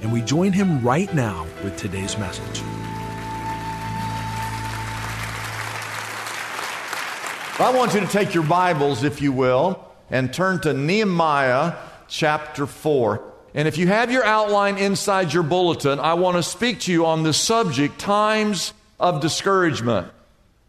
and we join him right now with today's message. I want you to take your Bibles, if you will, and turn to Nehemiah chapter 4. And if you have your outline inside your bulletin, I want to speak to you on the subject times of discouragement.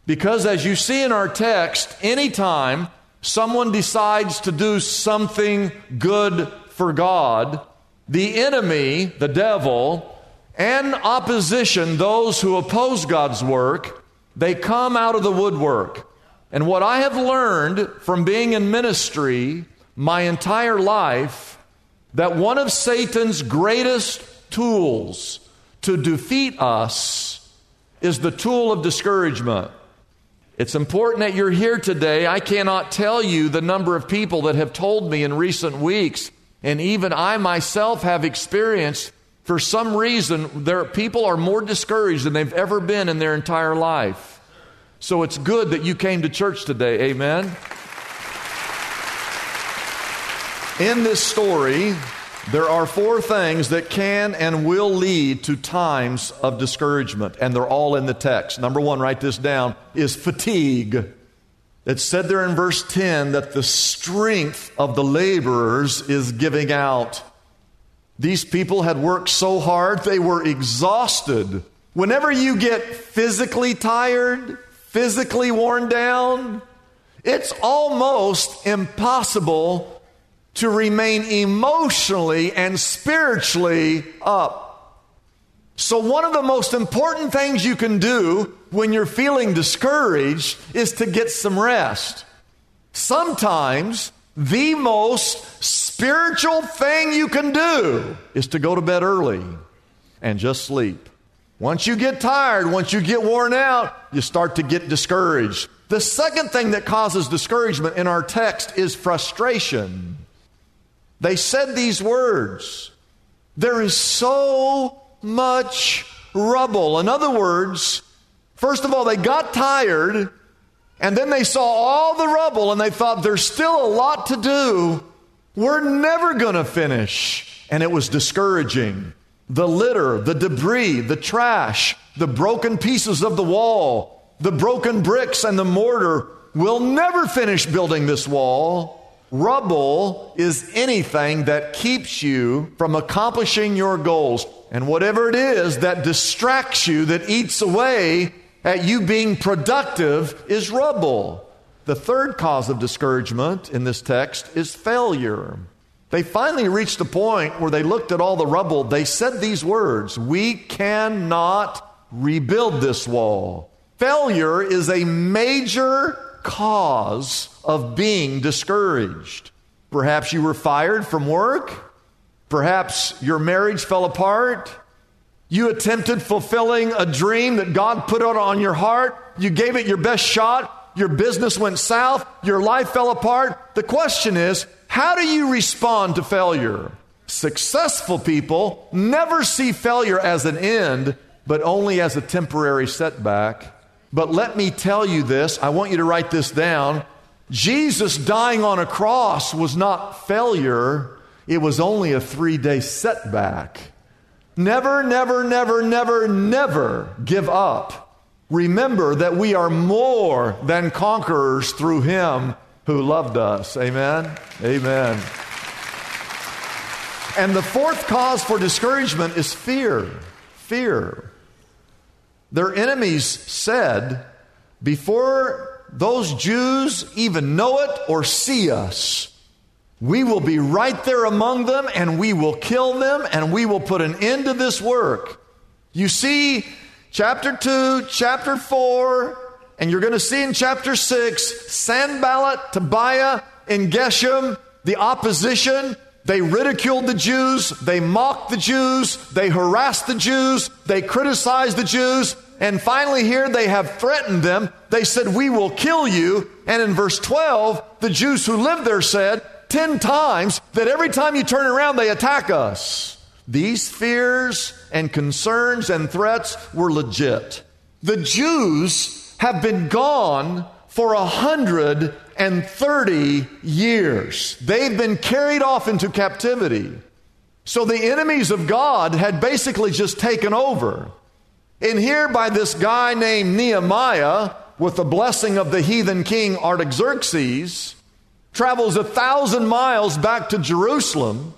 Because as you see in our text, anytime someone decides to do something good for God, the enemy, the devil, and opposition, those who oppose God's work, they come out of the woodwork. And what I have learned from being in ministry my entire life, that one of Satan's greatest tools to defeat us is the tool of discouragement. It's important that you're here today. I cannot tell you the number of people that have told me in recent weeks, and even I myself have experienced, for some reason, there, people are more discouraged than they've ever been in their entire life. So it's good that you came to church today. Amen. In this story, there are four things that can and will lead to times of discouragement, and they're all in the text. Number one, write this down, is fatigue. It's said there in verse 10 that the strength of the laborers is giving out. These people had worked so hard, they were exhausted. Whenever you get physically tired, physically worn down, it's almost impossible to remain emotionally and spiritually up. So, one of the most important things you can do when you're feeling discouraged is to get some rest. Sometimes the most spiritual thing you can do is to go to bed early and just sleep. Once you get tired, once you get worn out, you start to get discouraged. The second thing that causes discouragement in our text is frustration. They said these words There is so much rubble. In other words, first of all, they got tired, and then they saw all the rubble, and they thought, There's still a lot to do. We're never going to finish. And it was discouraging. The litter, the debris, the trash, the broken pieces of the wall, the broken bricks and the mortar will never finish building this wall. Rubble is anything that keeps you from accomplishing your goals. And whatever it is that distracts you, that eats away at you being productive, is rubble. The third cause of discouragement in this text is failure. They finally reached the point where they looked at all the rubble. They said these words We cannot rebuild this wall. Failure is a major cause of being discouraged. Perhaps you were fired from work. Perhaps your marriage fell apart. You attempted fulfilling a dream that God put on your heart. You gave it your best shot. Your business went south. Your life fell apart. The question is, how do you respond to failure? Successful people never see failure as an end, but only as a temporary setback. But let me tell you this, I want you to write this down. Jesus dying on a cross was not failure, it was only a three day setback. Never, never, never, never, never give up remember that we are more than conquerors through him who loved us. Amen. Amen. And the fourth cause for discouragement is fear. Fear. Their enemies said, before those Jews even know it or see us, we will be right there among them and we will kill them and we will put an end to this work. You see, chapter 2, chapter 4, and you're going to see in chapter 6, Sanballat, Tobiah, and Geshem, the opposition, they ridiculed the Jews, they mocked the Jews, they harassed the Jews, they criticized the Jews, and finally here they have threatened them. They said, We will kill you. And in verse 12, the Jews who lived there said, 10 times that every time you turn around, they attack us. These fears and concerns and threats were legit. The Jews have been gone for a hundred and thirty years. They've been carried off into captivity. So the enemies of God had basically just taken over. And here, by this guy named Nehemiah, with the blessing of the heathen king Artaxerxes, travels a thousand miles back to Jerusalem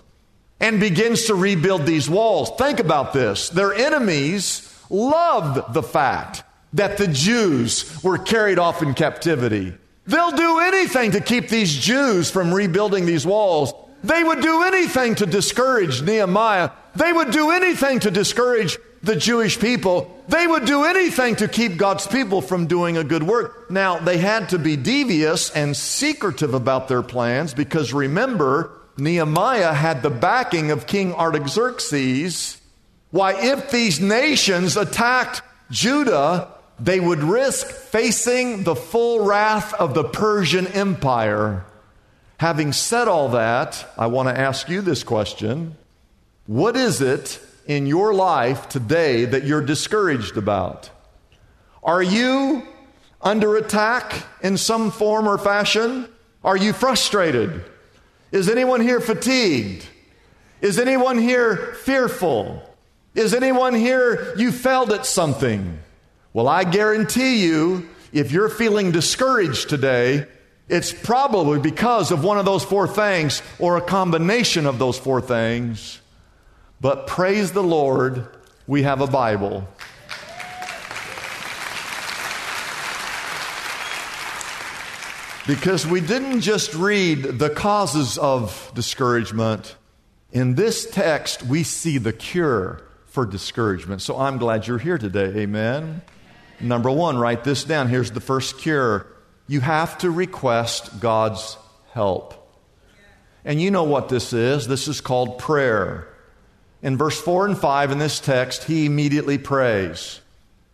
and begins to rebuild these walls. Think about this. Their enemies loved the fact that the Jews were carried off in captivity. They'll do anything to keep these Jews from rebuilding these walls. They would do anything to discourage Nehemiah. They would do anything to discourage the Jewish people. They would do anything to keep God's people from doing a good work. Now, they had to be devious and secretive about their plans because remember, Nehemiah had the backing of King Artaxerxes. Why, if these nations attacked Judah, they would risk facing the full wrath of the Persian Empire. Having said all that, I want to ask you this question What is it in your life today that you're discouraged about? Are you under attack in some form or fashion? Are you frustrated? Is anyone here fatigued? Is anyone here fearful? Is anyone here you failed at something? Well, I guarantee you, if you're feeling discouraged today, it's probably because of one of those four things or a combination of those four things. But praise the Lord, we have a Bible. Because we didn't just read the causes of discouragement. In this text, we see the cure for discouragement. So I'm glad you're here today. Amen. Number one, write this down. Here's the first cure you have to request God's help. And you know what this is. This is called prayer. In verse 4 and 5 in this text, he immediately prays.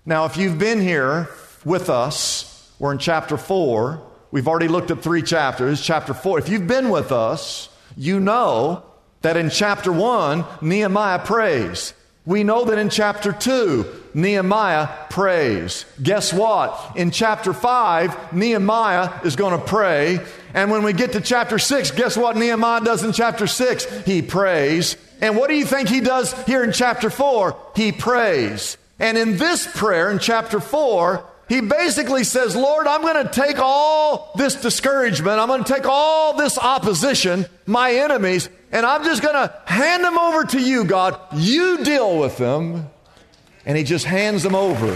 Now, if you've been here with us, we're in chapter 4. We've already looked at three chapters. Chapter 4. If you've been with us, you know that in chapter 1, Nehemiah prays. We know that in chapter 2, Nehemiah prays. Guess what? In chapter 5, Nehemiah is going to pray. And when we get to chapter 6, guess what Nehemiah does in chapter 6? He prays. And what do you think he does here in chapter 4? He prays. And in this prayer in chapter 4, he basically says, Lord, I'm going to take all this discouragement, I'm going to take all this opposition, my enemies, and I'm just going to hand them over to you, God. You deal with them. And he just hands them over.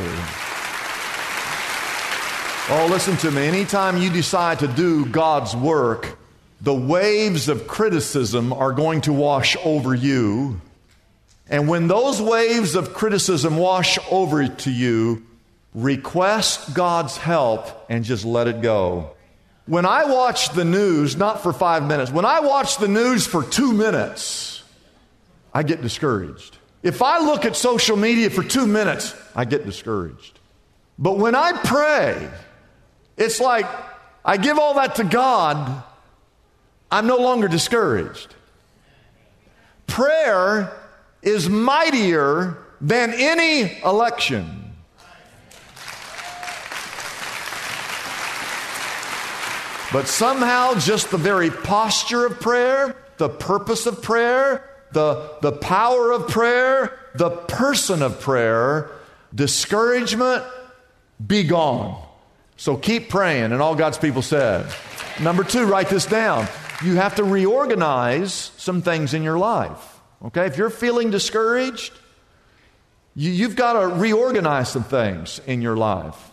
Oh, listen to me. Anytime you decide to do God's work, the waves of criticism are going to wash over you. And when those waves of criticism wash over to you, request God's help and just let it go. When I watch the news, not for five minutes, when I watch the news for two minutes, I get discouraged. If I look at social media for two minutes, I get discouraged. But when I pray, it's like I give all that to God, I'm no longer discouraged. Prayer is mightier than any election. But somehow, just the very posture of prayer, the purpose of prayer, the, the power of prayer, the person of prayer, discouragement be gone. So keep praying, and all God's people said. Number two, write this down. You have to reorganize some things in your life. Okay? If you're feeling discouraged, you, have got to reorganize some things in your life.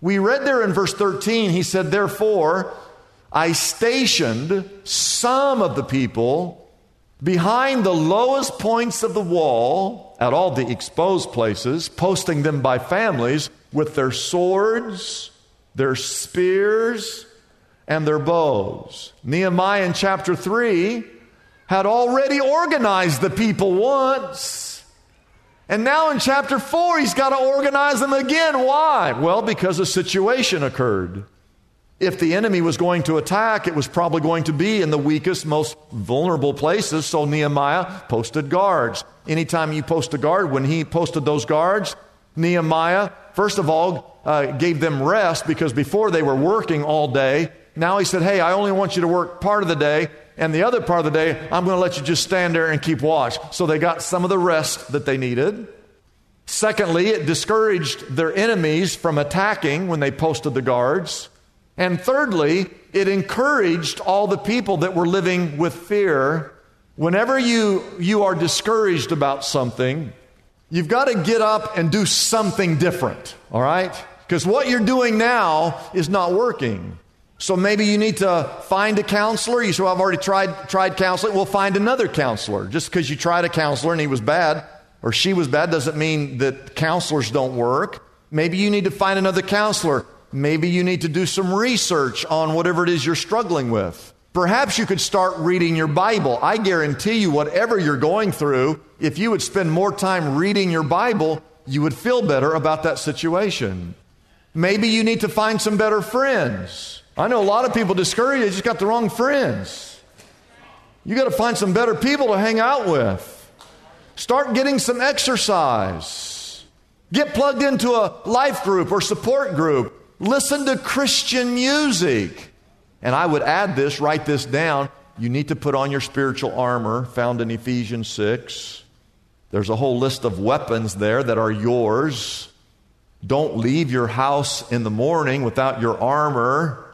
We read there in verse 13, he said, Therefore, I stationed some of the people behind the lowest points of the wall at all the exposed places, posting them by families with their swords, their spears, and their bows. Nehemiah in chapter 3 had already organized the people once. And now in chapter 4, he's got to organize them again. Why? Well, because a situation occurred. If the enemy was going to attack, it was probably going to be in the weakest, most vulnerable places. So Nehemiah posted guards. Anytime you post a guard, when he posted those guards, Nehemiah, first of all, uh, gave them rest because before they were working all day. Now he said, Hey, I only want you to work part of the day, and the other part of the day, I'm going to let you just stand there and keep watch. So they got some of the rest that they needed. Secondly, it discouraged their enemies from attacking when they posted the guards. And thirdly, it encouraged all the people that were living with fear. Whenever you, you are discouraged about something, you've got to get up and do something different, all right? Because what you're doing now is not working. So maybe you need to find a counselor. You say, well, I've already tried, tried counseling. Well, find another counselor. Just because you tried a counselor and he was bad or she was bad doesn't mean that counselors don't work. Maybe you need to find another counselor. Maybe you need to do some research on whatever it is you're struggling with. Perhaps you could start reading your Bible. I guarantee you, whatever you're going through, if you would spend more time reading your Bible, you would feel better about that situation. Maybe you need to find some better friends. I know a lot of people discouraged, they just got the wrong friends. You got to find some better people to hang out with. Start getting some exercise. Get plugged into a life group or support group. Listen to Christian music. And I would add this, write this down. You need to put on your spiritual armor found in Ephesians 6. There's a whole list of weapons there that are yours. Don't leave your house in the morning without your armor.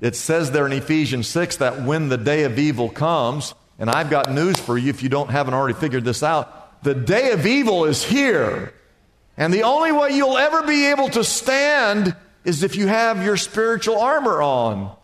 It says there in Ephesians 6 that when the day of evil comes, and I've got news for you if you don't haven't already figured this out, the day of evil is here. And the only way you'll ever be able to stand is if you have your spiritual armor on.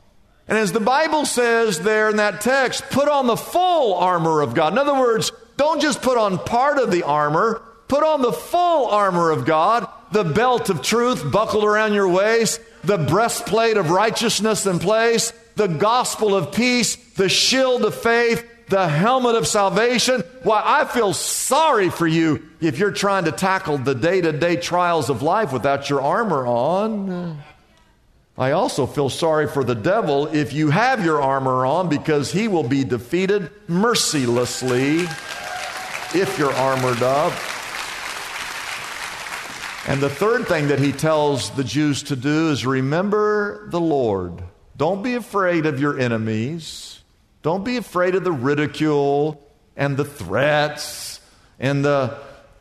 And as the Bible says there in that text, put on the full armor of God. In other words, don't just put on part of the armor, put on the full armor of God, the belt of truth buckled around your waist, the breastplate of righteousness in place, the gospel of peace, the shield of faith, the helmet of salvation. Why, I feel sorry for you if you're trying to tackle the day to day trials of life without your armor on. I also feel sorry for the devil if you have your armor on because he will be defeated mercilessly if you're armored up. And the third thing that he tells the Jews to do is remember the Lord. Don't be afraid of your enemies. Don't be afraid of the ridicule and the threats and the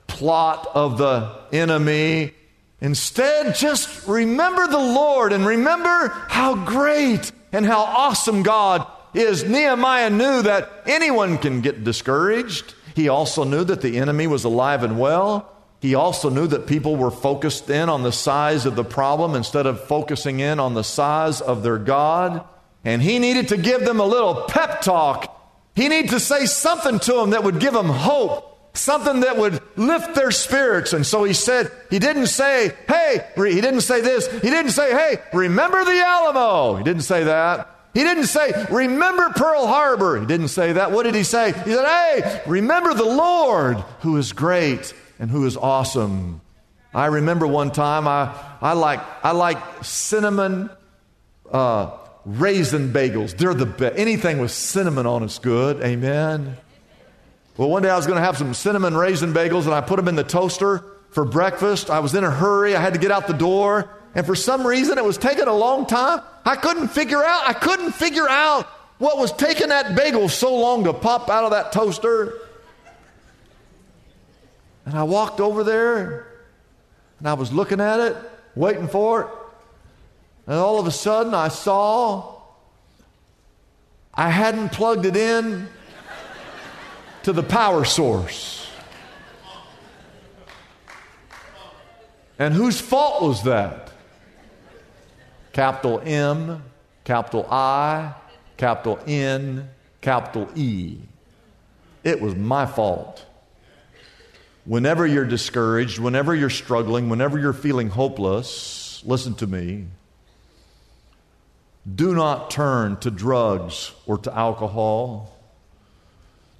plot of the enemy. Instead, just remember the Lord and remember how great and how awesome God is. Nehemiah knew that anyone can get discouraged. He also knew that the enemy was alive and well. He also knew that people were focused in on the size of the problem instead of focusing in on the size of their God. And he needed to give them a little pep talk. He needed to say something to them that would give them hope, something that would lift their spirits. And so he said, he didn't say, hey, he didn't say this. He didn't say, hey, remember the Alamo. He didn't say that. He didn't say, remember Pearl Harbor. He didn't say that. What did he say? He said, hey, remember the Lord who is great and who is awesome. I remember one time I, I like I like cinnamon uh, raisin bagels. They're the best. Anything with cinnamon on it's good. Amen. Well, one day I was going to have some cinnamon raisin bagels and I put them in the toaster for breakfast. I was in a hurry. I had to get out the door. And for some reason, it was taking a long time. I couldn't figure out, I couldn't figure out what was taking that bagel so long to pop out of that toaster. And I walked over there and I was looking at it waiting for it. And all of a sudden, I saw I hadn't plugged it in to the power source. And whose fault was that? Capital M, capital I, capital N, capital E. It was my fault. Whenever you're discouraged, whenever you're struggling, whenever you're feeling hopeless, listen to me. Do not turn to drugs or to alcohol.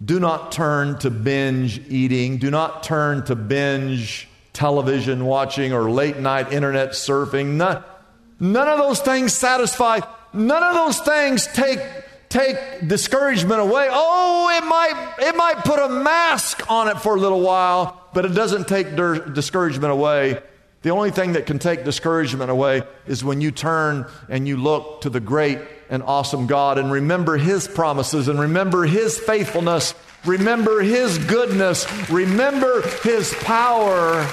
Do not turn to binge eating. Do not turn to binge television watching or late night internet surfing. None, none of those things satisfy. None of those things take, take discouragement away. Oh, it might, it might put a mask on it for a little while, but it doesn't take discouragement away. The only thing that can take discouragement away is when you turn and you look to the great and awesome God and remember His promises and remember His faithfulness, remember His goodness, remember His power.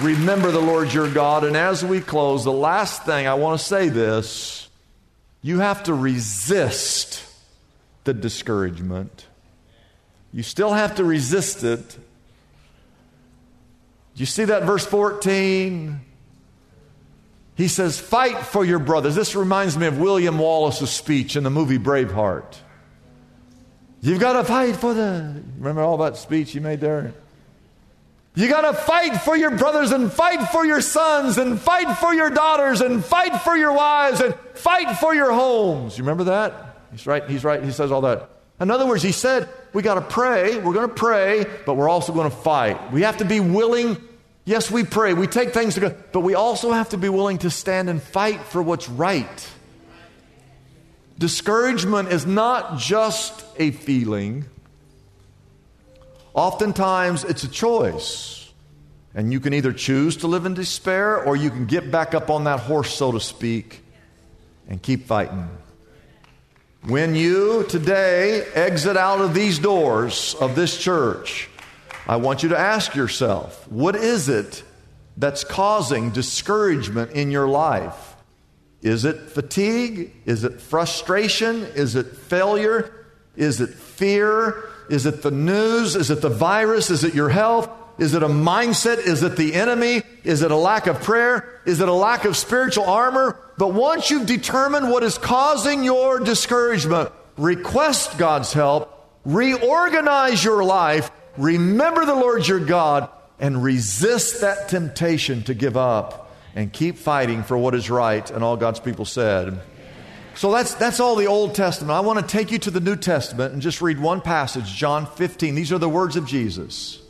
Remember the Lord your God. And as we close, the last thing I want to say this you have to resist the discouragement. You still have to resist it do you see that verse 14? He says, Fight for your brothers. This reminds me of William Wallace's speech in the movie Braveheart. You've got to fight for the. Remember all that speech he made there? You got to fight for your brothers and fight for your sons and fight for your daughters and fight for your wives and fight for your homes. You remember that? He's right. He's right. He says all that. In other words, he said, we got to pray. We're going to pray, but we're also going to fight. We have to be willing. Yes, we pray. We take things to God, but we also have to be willing to stand and fight for what's right. Discouragement is not just a feeling. Oftentimes, it's a choice. And you can either choose to live in despair or you can get back up on that horse, so to speak, and keep fighting. When you today exit out of these doors of this church, I want you to ask yourself what is it that's causing discouragement in your life? Is it fatigue? Is it frustration? Is it failure? Is it fear? Is it the news? Is it the virus? Is it your health? Is it a mindset? Is it the enemy? Is it a lack of prayer? Is it a lack of spiritual armor? But once you've determined what is causing your discouragement, request God's help, reorganize your life, remember the Lord your God, and resist that temptation to give up and keep fighting for what is right. And all God's people said. So that's, that's all the Old Testament. I want to take you to the New Testament and just read one passage, John 15. These are the words of Jesus.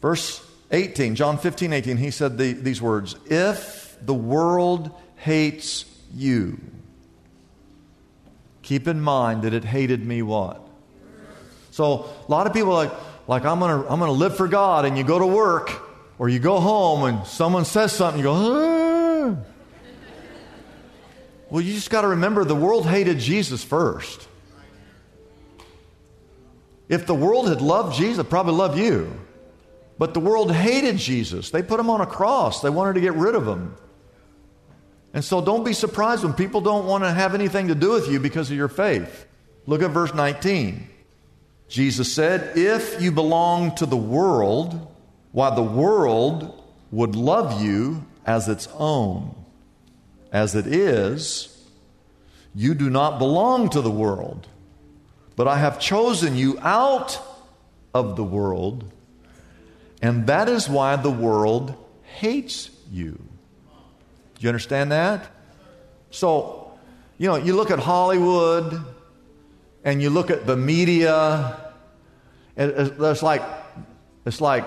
Verse 18, John 15, 18, he said the, these words If the world hates you, keep in mind that it hated me what? So a lot of people like, like I'm gonna I'm gonna live for God, and you go to work or you go home and someone says something, you go, ah. Well, you just got to remember the world hated Jesus first. If the world had loved Jesus, probably loved you. But the world hated Jesus. They put him on a cross, they wanted to get rid of him. And so don't be surprised when people don't want to have anything to do with you because of your faith. Look at verse 19. Jesus said, If you belong to the world, why the world would love you as its own, as it is, you do not belong to the world, but I have chosen you out of the world and that is why the world hates you. Do you understand that? So, you know, you look at Hollywood and you look at the media, and it's like, it's like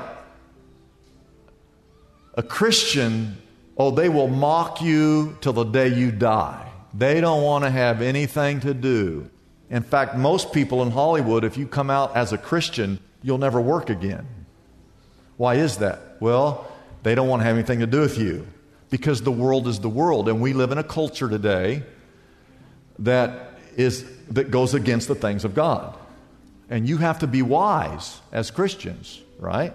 a Christian, oh, they will mock you till the day you die. They don't want to have anything to do. In fact, most people in Hollywood, if you come out as a Christian, you'll never work again. Why is that? Well, they don't want to have anything to do with you because the world is the world, and we live in a culture today that is that goes against the things of God. And you have to be wise as Christians, right?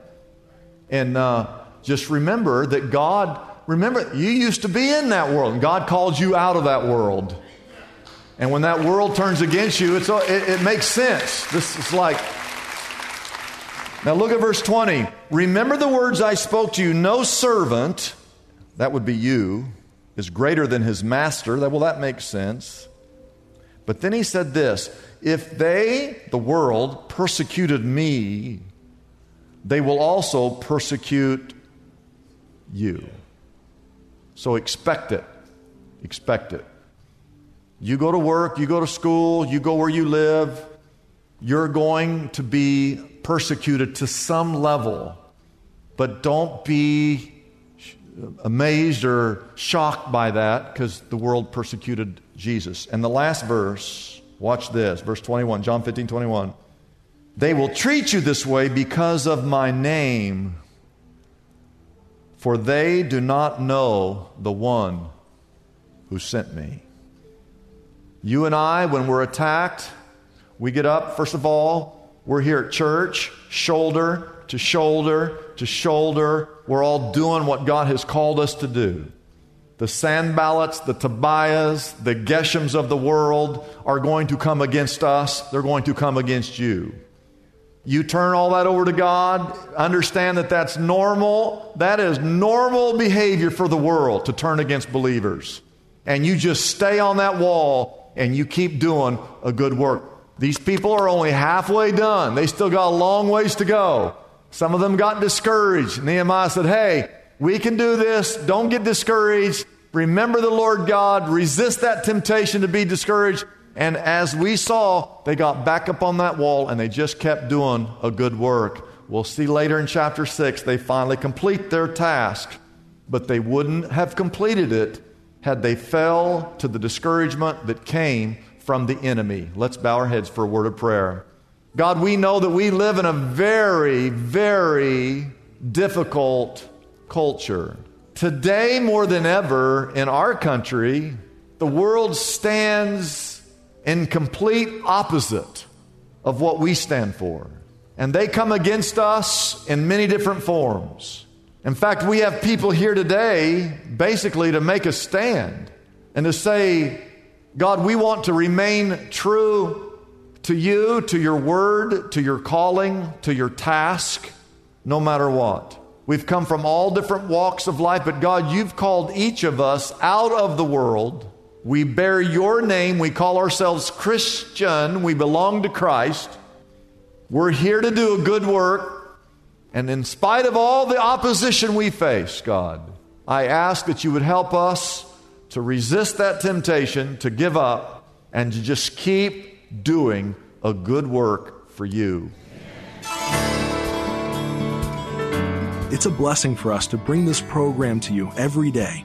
And uh, just remember that God Remember, you used to be in that world, and God called you out of that world. And when that world turns against you, it's, it, it makes sense. This is like, now look at verse 20. Remember the words I spoke to you. No servant, that would be you, is greater than his master. Well, that makes sense. But then he said this If they, the world, persecuted me, they will also persecute you. So expect it. Expect it. You go to work, you go to school, you go where you live, you're going to be persecuted to some level. But don't be amazed or shocked by that because the world persecuted Jesus. And the last verse, watch this, verse 21, John 15, 21. They will treat you this way because of my name, for they do not know the one who sent me. You and I, when we're attacked, we get up, first of all, we're here at church, shoulder to shoulder to shoulder. We're all doing what God has called us to do. The Sanballats, the Tobiahs, the Geshems of the world are going to come against us. They're going to come against you. You turn all that over to God, understand that that's normal. That is normal behavior for the world to turn against believers. And you just stay on that wall and you keep doing a good work. These people are only halfway done. They still got a long ways to go. Some of them got discouraged. Nehemiah said, Hey, we can do this. Don't get discouraged. Remember the Lord God. Resist that temptation to be discouraged. And as we saw, they got back up on that wall and they just kept doing a good work. We'll see later in chapter 6, they finally complete their task, but they wouldn't have completed it had they fell to the discouragement that came from the enemy. Let's bow our heads for a word of prayer. God, we know that we live in a very, very difficult culture. Today, more than ever in our country, the world stands in complete opposite of what we stand for. And they come against us in many different forms. In fact, we have people here today basically to make a stand and to say, God, we want to remain true to you, to your word, to your calling, to your task, no matter what. We've come from all different walks of life, but God, you've called each of us out of the world. We bear your name. We call ourselves Christian. We belong to Christ. We're here to do a good work. And in spite of all the opposition we face, God, I ask that you would help us to resist that temptation, to give up, and to just keep doing a good work for you. It's a blessing for us to bring this program to you every day.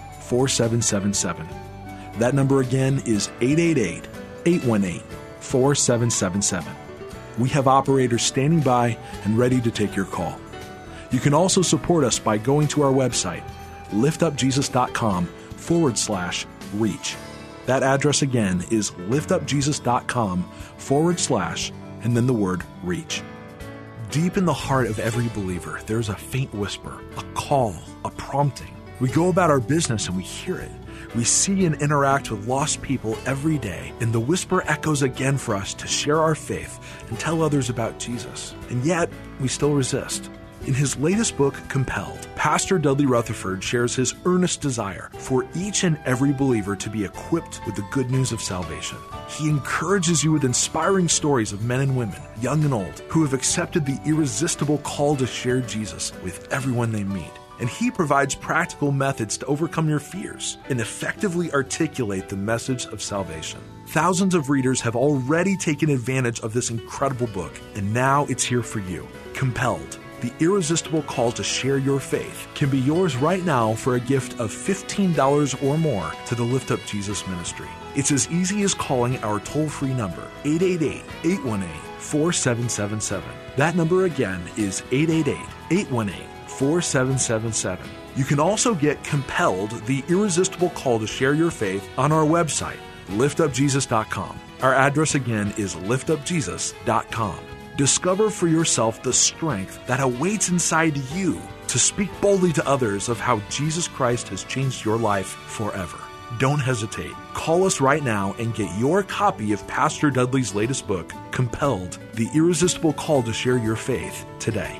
4777. That number again is 888 818 4777. We have operators standing by and ready to take your call. You can also support us by going to our website, liftupjesus.com forward slash reach. That address again is liftupjesus.com forward slash and then the word reach. Deep in the heart of every believer, there's a faint whisper, a call, a prompting. We go about our business and we hear it. We see and interact with lost people every day, and the whisper echoes again for us to share our faith and tell others about Jesus. And yet, we still resist. In his latest book, Compelled, Pastor Dudley Rutherford shares his earnest desire for each and every believer to be equipped with the good news of salvation. He encourages you with inspiring stories of men and women, young and old, who have accepted the irresistible call to share Jesus with everyone they meet and he provides practical methods to overcome your fears and effectively articulate the message of salvation. Thousands of readers have already taken advantage of this incredible book, and now it's here for you. Compelled The Irresistible Call to Share Your Faith can be yours right now for a gift of $15 or more to the Lift Up Jesus Ministry. It's as easy as calling our toll free number, 888 818 4777. That number again is 888 818 4777. You can also get Compelled, the irresistible call to share your faith, on our website, liftupjesus.com. Our address again is liftupjesus.com. Discover for yourself the strength that awaits inside you to speak boldly to others of how Jesus Christ has changed your life forever. Don't hesitate. Call us right now and get your copy of Pastor Dudley's latest book, Compelled The Irresistible Call to Share Your Faith, today.